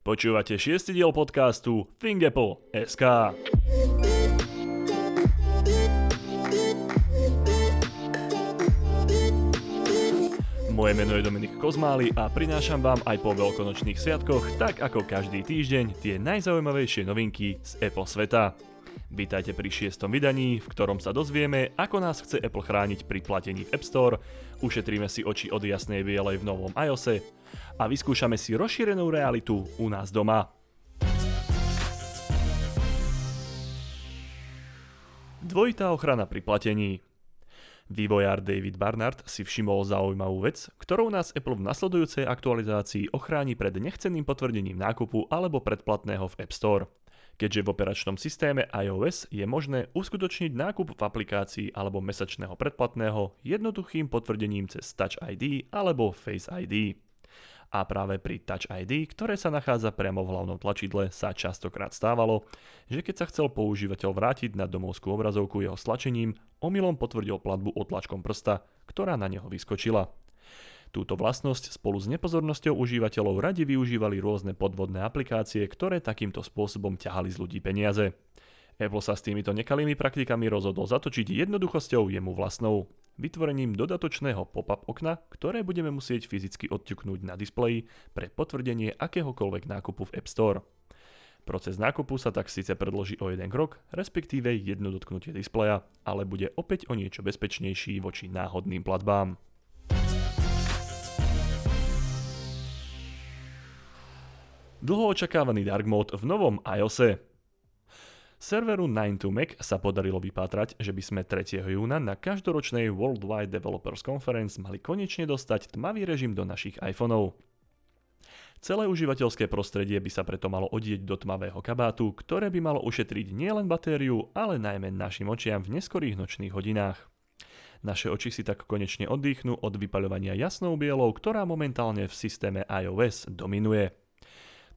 Počúvate šiestý diel podcastu ThinkApple.sk Moje meno je Dominik Kozmály a prinášam vám aj po veľkonočných sviatkoch, tak ako každý týždeň, tie najzaujímavejšie novinky z Apple sveta. Vítajte pri šiestom vydaní, v ktorom sa dozvieme, ako nás chce Apple chrániť pri platení v App Store, ušetríme si oči od jasnej bielej v novom iOSe a vyskúšame si rozšírenú realitu u nás doma. Dvojitá ochrana pri platení. Vývojár David Barnard si všimol zaujímavú vec, ktorou nás Apple v nasledujúcej aktualizácii ochráni pred nechcenným potvrdením nákupu alebo predplatného v App Store keďže v operačnom systéme iOS je možné uskutočniť nákup v aplikácii alebo mesačného predplatného jednoduchým potvrdením cez Touch ID alebo Face ID. A práve pri Touch ID, ktoré sa nachádza priamo v hlavnom tlačidle, sa častokrát stávalo, že keď sa chcel používateľ vrátiť na domovskú obrazovku jeho stlačením, omylom potvrdil platbu otlačkom prsta, ktorá na neho vyskočila. Túto vlastnosť spolu s nepozornosťou užívateľov radi využívali rôzne podvodné aplikácie, ktoré takýmto spôsobom ťahali z ľudí peniaze. Apple sa s týmito nekalými praktikami rozhodol zatočiť jednoduchosťou jemu vlastnou, vytvorením dodatočného pop-up okna, ktoré budeme musieť fyzicky odťuknúť na displeji pre potvrdenie akéhokoľvek nákupu v App Store. Proces nákupu sa tak síce predloží o jeden krok, respektíve jedno dotknutie displeja, ale bude opäť o niečo bezpečnejší voči náhodným platbám. Dlho očakávaný Dark Mode v novom iOSe. Serveru 9to-Mac sa podarilo vypátrať, že by sme 3. júna na každoročnej Worldwide Developers Conference mali konečne dostať tmavý režim do našich iPhoneov. Celé užívateľské prostredie by sa preto malo odieť do tmavého kabátu, ktoré by malo ušetriť nielen batériu, ale najmä našim očiam v neskorých nočných hodinách. Naše oči si tak konečne oddychnú od vypaľovania jasnou bielou, ktorá momentálne v systéme iOS dominuje.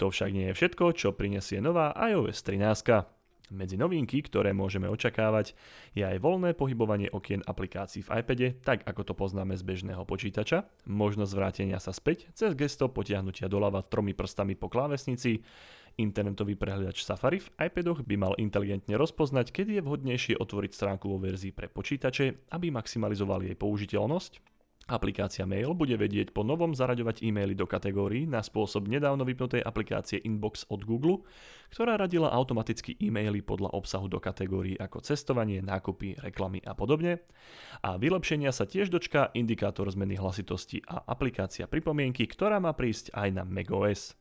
To však nie je všetko, čo prinesie nová iOS 13. Medzi novinky, ktoré môžeme očakávať, je aj voľné pohybovanie okien aplikácií v iPade, tak ako to poznáme z bežného počítača, možnosť vrátenia sa späť cez gesto potiahnutia doľava tromi prstami po klávesnici, internetový prehľadač Safari v iPadoch by mal inteligentne rozpoznať, kedy je vhodnejšie otvoriť stránku vo verzii pre počítače, aby maximalizoval jej použiteľnosť, Aplikácia Mail bude vedieť po novom zaraďovať e-maily do kategórií na spôsob nedávno vypnutej aplikácie Inbox od Google, ktorá radila automaticky e-maily podľa obsahu do kategórií ako cestovanie, nákupy, reklamy a podobne. A vylepšenia sa tiež dočká indikátor zmeny hlasitosti a aplikácia pripomienky, ktorá má prísť aj na macOS.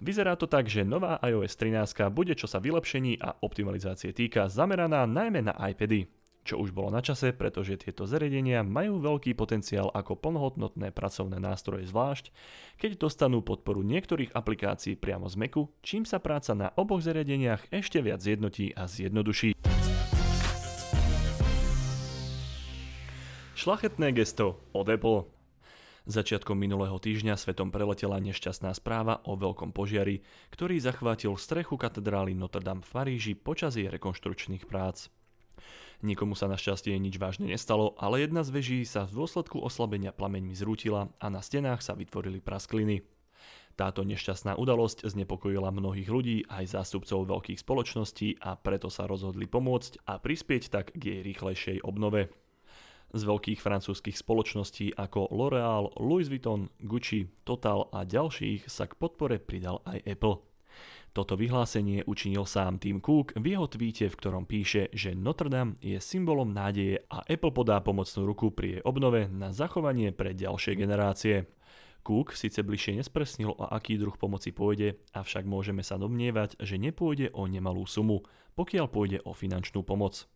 Vyzerá to tak, že nová iOS 13 bude, čo sa vylepšení a optimalizácie týka, zameraná najmä na iPady čo už bolo na čase, pretože tieto zariadenia majú veľký potenciál ako plnohodnotné pracovné nástroje zvlášť, keď dostanú podporu niektorých aplikácií priamo z Macu, čím sa práca na oboch zariadeniach ešte viac zjednotí a zjednoduší. Šlachetné gesto od Apple Začiatkom minulého týždňa svetom preletela nešťastná správa o veľkom požiari, ktorý zachvátil strechu katedrály Notre Dame v Paríži počas jej rekonštrukčných prác. Nikomu sa našťastie nič vážne nestalo, ale jedna z veží sa v dôsledku oslabenia plameňmi zrútila a na stenách sa vytvorili praskliny. Táto nešťastná udalosť znepokojila mnohých ľudí aj zástupcov veľkých spoločností a preto sa rozhodli pomôcť a prispieť tak k jej rýchlejšej obnove. Z veľkých francúzskych spoločností ako L'Oréal, Louis Vuitton, Gucci, Total a ďalších sa k podpore pridal aj Apple. Toto vyhlásenie učinil sám Tim Cook v jeho tweete, v ktorom píše, že Notre Dame je symbolom nádeje a Apple podá pomocnú ruku pri jej obnove na zachovanie pre ďalšie generácie. Cook síce bližšie nespresnil, o aký druh pomoci pôjde, avšak môžeme sa domnievať, že nepôjde o nemalú sumu, pokiaľ pôjde o finančnú pomoc.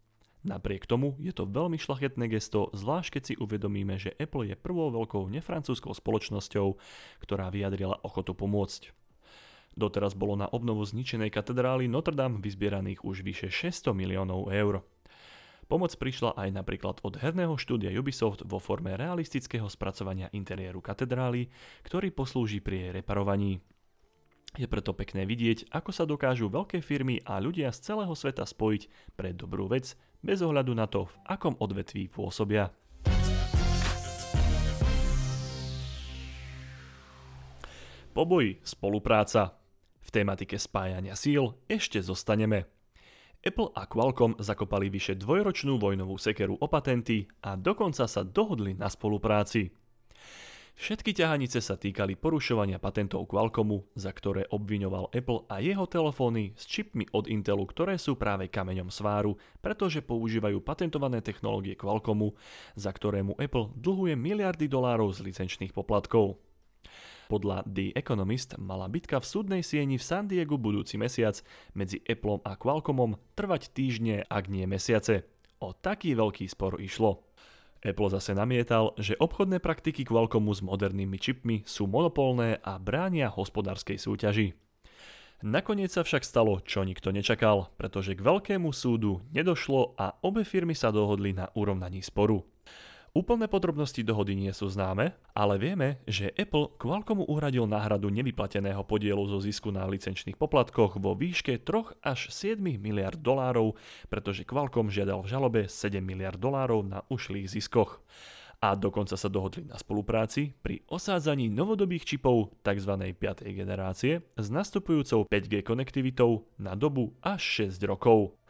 Napriek tomu je to veľmi šlachetné gesto, zvlášť keď si uvedomíme, že Apple je prvou veľkou nefrancúzskou spoločnosťou, ktorá vyjadrila ochotu pomôcť. Doteraz bolo na obnovu zničenej katedrály Notre Dame vyzbieraných už vyše 600 miliónov eur. Pomoc prišla aj napríklad od herného štúdia Ubisoft vo forme realistického spracovania interiéru katedrály, ktorý poslúži pri jej reparovaní. Je preto pekné vidieť, ako sa dokážu veľké firmy a ľudia z celého sveta spojiť pre dobrú vec, bez ohľadu na to, v akom odvetví pôsobia. Poboj, spolupráca. Tematike spájania síl ešte zostaneme. Apple a Qualcomm zakopali vyše dvojročnú vojnovú sekeru o patenty a dokonca sa dohodli na spolupráci. Všetky ťahanice sa týkali porušovania patentov Qualcommu, za ktoré obviňoval Apple a jeho telefóny s čipmi od Intelu, ktoré sú práve kameňom sváru, pretože používajú patentované technológie Qualcommu, za ktorému Apple dlhuje miliardy dolárov z licenčných poplatkov. Podľa The Economist mala bitka v súdnej sieni v San Diego budúci mesiac medzi Appleom a Qualcommom trvať týždne, ak nie mesiace. O taký veľký spor išlo. Apple zase namietal, že obchodné praktiky Qualcommu s modernými čipmi sú monopolné a bránia hospodárskej súťaži. Nakoniec sa však stalo, čo nikto nečakal, pretože k veľkému súdu nedošlo a obe firmy sa dohodli na urovnaní sporu. Úplné podrobnosti dohody nie sú známe, ale vieme, že Apple Qualcommu uhradil náhradu nevyplateného podielu zo zisku na licenčných poplatkoch vo výške 3 až 7 miliard dolárov, pretože Qualcomm žiadal v žalobe 7 miliard dolárov na ušlých ziskoch. A dokonca sa dohodli na spolupráci pri osádzaní novodobých čipov tzv. 5. generácie s nastupujúcou 5G konektivitou na dobu až 6 rokov.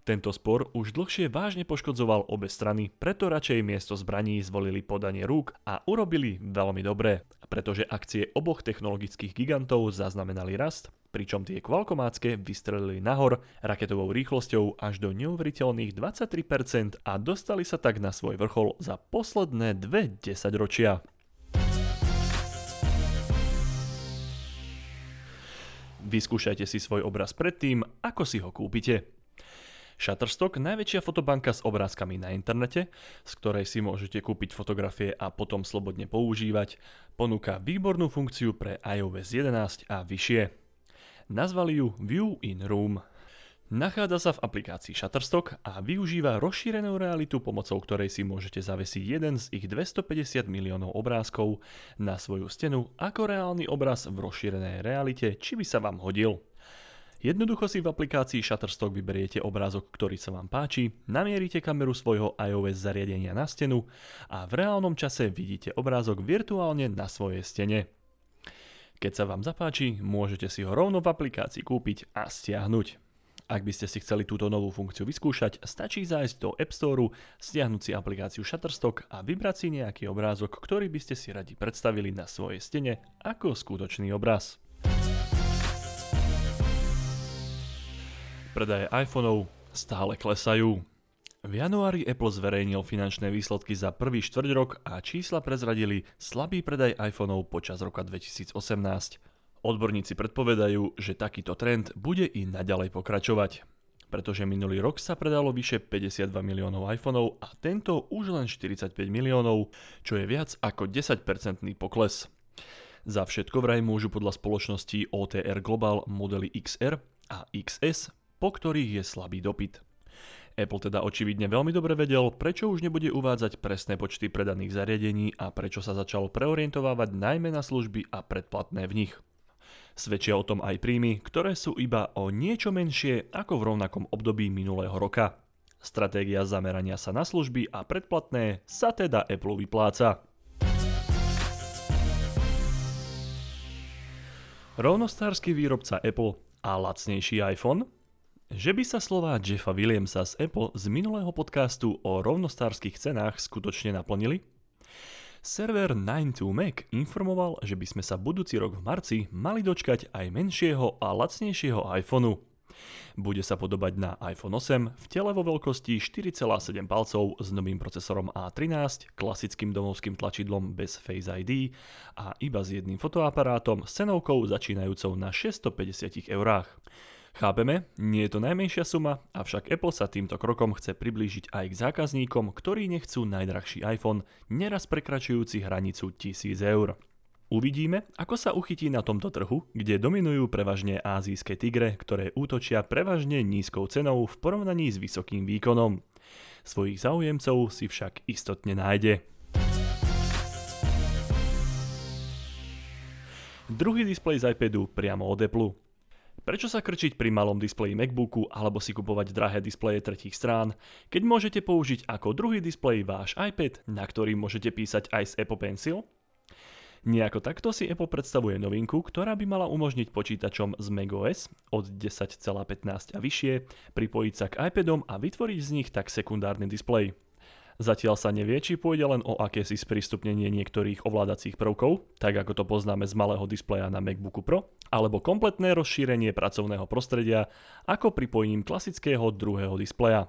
Tento spor už dlhšie vážne poškodzoval obe strany, preto radšej miesto zbraní zvolili podanie rúk a urobili veľmi dobre, pretože akcie oboch technologických gigantov zaznamenali rast, pričom tie kvalkomácké vystrelili nahor raketovou rýchlosťou až do neuveriteľných 23% a dostali sa tak na svoj vrchol za posledné dve desaťročia. Vyskúšajte si svoj obraz predtým, ako si ho kúpite. Shutterstock, najväčšia fotobanka s obrázkami na internete, z ktorej si môžete kúpiť fotografie a potom slobodne používať, ponúka výbornú funkciu pre iOS 11 a vyššie. Nazvali ju View in Room. Nachádza sa v aplikácii Shutterstock a využíva rozšírenú realitu, pomocou ktorej si môžete zavesiť jeden z ich 250 miliónov obrázkov na svoju stenu ako reálny obraz v rozšírenej realite, či by sa vám hodil. Jednoducho si v aplikácii Shutterstock vyberiete obrázok, ktorý sa vám páči, namierite kameru svojho iOS zariadenia na stenu a v reálnom čase vidíte obrázok virtuálne na svojej stene. Keď sa vám zapáči, môžete si ho rovno v aplikácii kúpiť a stiahnuť. Ak by ste si chceli túto novú funkciu vyskúšať, stačí zájsť do App Store, stiahnuť si aplikáciu Shutterstock a vybrať si nejaký obrázok, ktorý by ste si radi predstavili na svojej stene ako skutočný obraz. Predaje iPhoneov stále klesajú. V januári Apple zverejnil finančné výsledky za prvý štvrť rok a čísla prezradili slabý predaj iPhoneov počas roka 2018. Odborníci predpovedajú, že takýto trend bude i naďalej pokračovať pretože minulý rok sa predalo vyše 52 miliónov iPhoneov a tento už len 45 miliónov, čo je viac ako 10-percentný pokles. Za všetko vraj môžu podľa spoločnosti OTR Global modely XR a XS po ktorých je slabý dopyt. Apple teda očividne veľmi dobre vedel, prečo už nebude uvádzať presné počty predaných zariadení a prečo sa začal preorientovávať najmä na služby a predplatné v nich. Svedčia o tom aj príjmy, ktoré sú iba o niečo menšie ako v rovnakom období minulého roka. Stratégia zamerania sa na služby a predplatné sa teda Apple vypláca. Rovnostársky výrobca Apple a lacnejší iPhone – že by sa slová Jeffa Williamsa z Apple z minulého podcastu o rovnostárskych cenách skutočne naplnili? Server 92Mac informoval, že by sme sa budúci rok v marci mali dočkať aj menšieho a lacnejšieho iPhoneu. Bude sa podobať na iPhone 8 v tele vo veľkosti 4,7 palcov s novým procesorom A13, klasickým domovským tlačidlom bez Face ID a iba s jedným fotoaparátom s cenovkou začínajúcou na 650 eurách. Chápeme, nie je to najmenšia suma, avšak Apple sa týmto krokom chce priblížiť aj k zákazníkom, ktorí nechcú najdrahší iPhone, neraz prekračujúci hranicu 1000 eur. Uvidíme, ako sa uchytí na tomto trhu, kde dominujú prevažne azijské tigre, ktoré útočia prevažne nízkou cenou v porovnaní s vysokým výkonom. Svojich záujemcov si však istotne nájde. Druhý displej z iPadu priamo od Apple. Prečo sa krčiť pri malom displeji MacBooku alebo si kupovať drahé displeje tretích strán, keď môžete použiť ako druhý displej váš iPad, na ktorý môžete písať aj s Apple Pencil? Nejako takto si Apple predstavuje novinku, ktorá by mala umožniť počítačom z macOS od 10,15 a vyššie pripojiť sa k iPadom a vytvoriť z nich tak sekundárny displej. Zatiaľ sa nevie, či pôjde len o akési sprístupnenie niektorých ovládacích prvkov, tak ako to poznáme z malého displeja na MacBooku Pro, alebo kompletné rozšírenie pracovného prostredia ako pripojením klasického druhého displeja.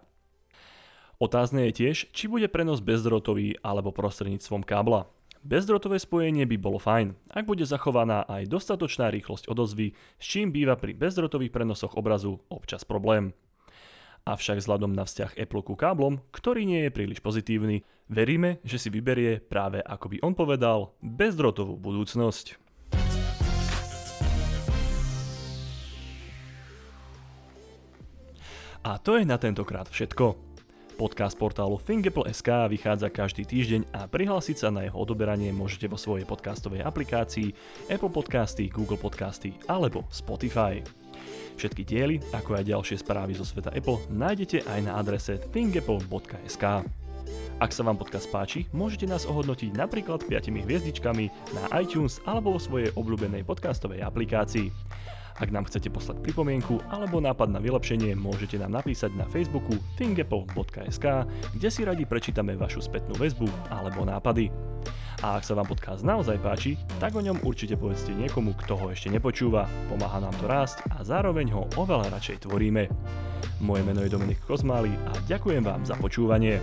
Otázne je tiež, či bude prenos bezdrotový alebo prostredníctvom kábla. Bezdrotové spojenie by bolo fajn, ak bude zachovaná aj dostatočná rýchlosť odozvy, s čím býva pri bezdrotových prenosoch obrazu občas problém. Avšak vzhľadom na vzťah Apple ku káblom, ktorý nie je príliš pozitívny, veríme, že si vyberie práve ako by on povedal bezdrotovú budúcnosť. A to je na tentokrát všetko. Podcast portálu ThinkApple.sk vychádza každý týždeň a prihlásiť sa na jeho odoberanie môžete vo svojej podcastovej aplikácii Apple Podcasty, Google Podcasty alebo Spotify. Všetky diely, ako aj ďalšie správy zo sveta Apple, nájdete aj na adrese thinkapple.sk. Ak sa vám podcast páči, môžete nás ohodnotiť napríklad 5 hviezdičkami na iTunes alebo vo svojej obľúbenej podcastovej aplikácii. Ak nám chcete poslať pripomienku alebo nápad na vylepšenie, môžete nám napísať na Facebooku thinkapple.sk, kde si radi prečítame vašu spätnú väzbu alebo nápady. A ak sa vám podcast naozaj páči, tak o ňom určite povedzte niekomu, kto ho ešte nepočúva, pomáha nám to rásť a zároveň ho oveľa radšej tvoríme. Moje meno je Dominik Kozmály a ďakujem vám za počúvanie.